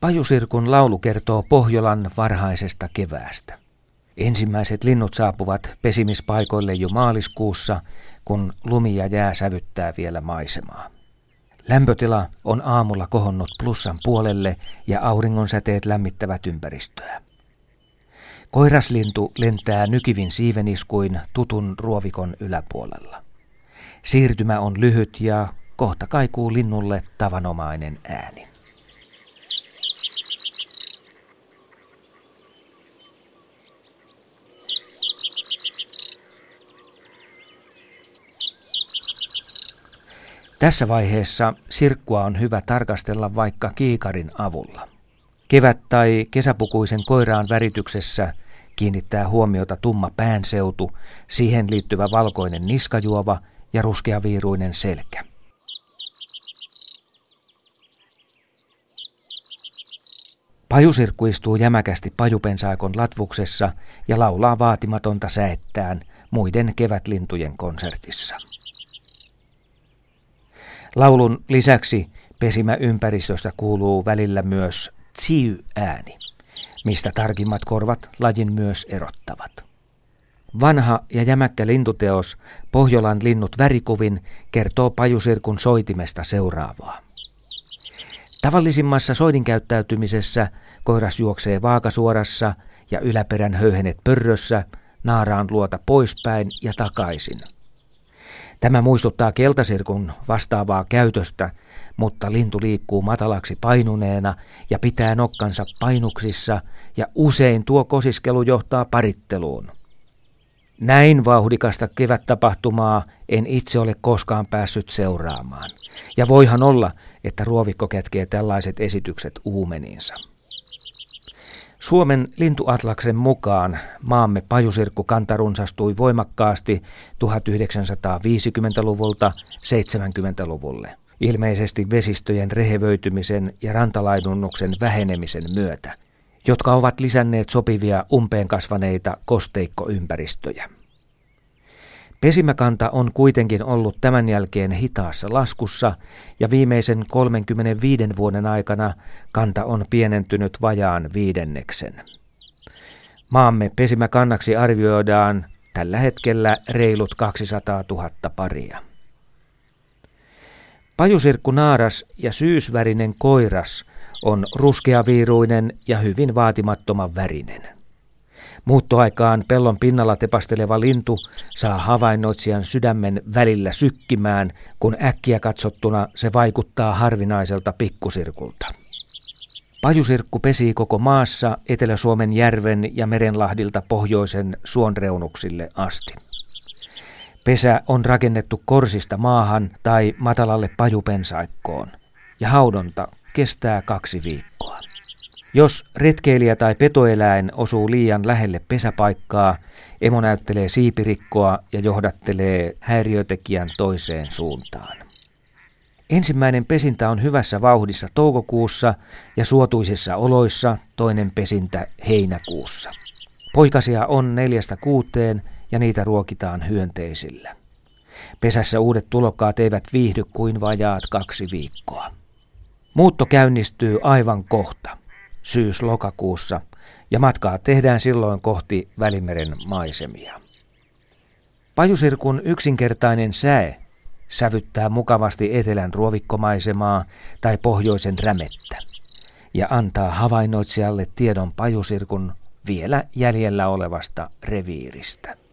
Pajusirkun laulu kertoo Pohjolan varhaisesta keväästä. Ensimmäiset linnut saapuvat pesimispaikoille jo maaliskuussa, kun lumi ja jää sävyttää vielä maisemaa. Lämpötila on aamulla kohonnut plussan puolelle ja auringon säteet lämmittävät ympäristöä. Koiraslintu lentää nykivin siiveniskuin tutun ruovikon yläpuolella. Siirtymä on lyhyt ja kohta kaikuu linnulle tavanomainen ääni. Tässä vaiheessa sirkkua on hyvä tarkastella vaikka kiikarin avulla. Kevät- tai kesäpukuisen koiraan värityksessä kiinnittää huomiota tumma päänseutu, siihen liittyvä valkoinen niskajuova ja ruskeaviiruinen selkä. Pajusirkku istuu jämäkästi pajupensaikon latvuksessa ja laulaa vaatimatonta säettään muiden kevätlintujen konsertissa. Laulun lisäksi pesimäympäristöstä kuuluu välillä myös tsiy-ääni, mistä tarkimmat korvat lajin myös erottavat. Vanha ja jämäkkä lintuteos Pohjolan linnut värikuvin kertoo pajusirkun soitimesta seuraavaa. Tavallisimmassa soidinkäyttäytymisessä koiras juoksee vaakasuorassa ja yläperän höyhenet pörrössä, naaraan luota poispäin ja takaisin – Tämä muistuttaa keltasirkun vastaavaa käytöstä, mutta lintu liikkuu matalaksi painuneena ja pitää nokkansa painuksissa ja usein tuo kosiskelu johtaa paritteluun. Näin vauhdikasta kevättapahtumaa en itse ole koskaan päässyt seuraamaan. Ja voihan olla, että ruovikko kätkee tällaiset esitykset uumeninsa. Suomen lintuatlaksen mukaan maamme pajusirkkukanta runsastui voimakkaasti 1950-luvulta 70-luvulle, ilmeisesti vesistöjen rehevöitymisen ja rantalaidunnuksen vähenemisen myötä, jotka ovat lisänneet sopivia umpeen kasvaneita kosteikkoympäristöjä. Pesimäkanta on kuitenkin ollut tämän jälkeen hitaassa laskussa ja viimeisen 35 vuoden aikana kanta on pienentynyt vajaan viidenneksen. Maamme pesimäkannaksi arvioidaan tällä hetkellä reilut 200 000 paria. Pajusirkku naaras ja syysvärinen koiras on ruskeaviiruinen ja hyvin vaatimattoman värinen. Muuttoaikaan pellon pinnalla tepasteleva lintu saa havainnoitsijan sydämen välillä sykkimään, kun äkkiä katsottuna se vaikuttaa harvinaiselta pikkusirkulta. Pajusirkku pesii koko maassa Etelä-Suomen järven ja merenlahdilta pohjoisen suonreunuksille asti. Pesä on rakennettu korsista maahan tai matalalle pajupensaikkoon, ja haudonta kestää kaksi viikkoa. Jos retkeilijä tai petoeläin osuu liian lähelle pesäpaikkaa, emo näyttelee siipirikkoa ja johdattelee häiriötekijän toiseen suuntaan. Ensimmäinen pesintä on hyvässä vauhdissa toukokuussa ja suotuisissa oloissa toinen pesintä heinäkuussa. Poikasia on neljästä kuuteen ja niitä ruokitaan hyönteisillä. Pesässä uudet tulokkaat eivät viihdy kuin vajaat kaksi viikkoa. Muutto käynnistyy aivan kohta syys-lokakuussa ja matkaa tehdään silloin kohti Välimeren maisemia. Pajusirkun yksinkertainen säe sävyttää mukavasti etelän ruovikkomaisemaa tai pohjoisen rämettä ja antaa havainnoitsijalle tiedon pajusirkun vielä jäljellä olevasta reviiristä.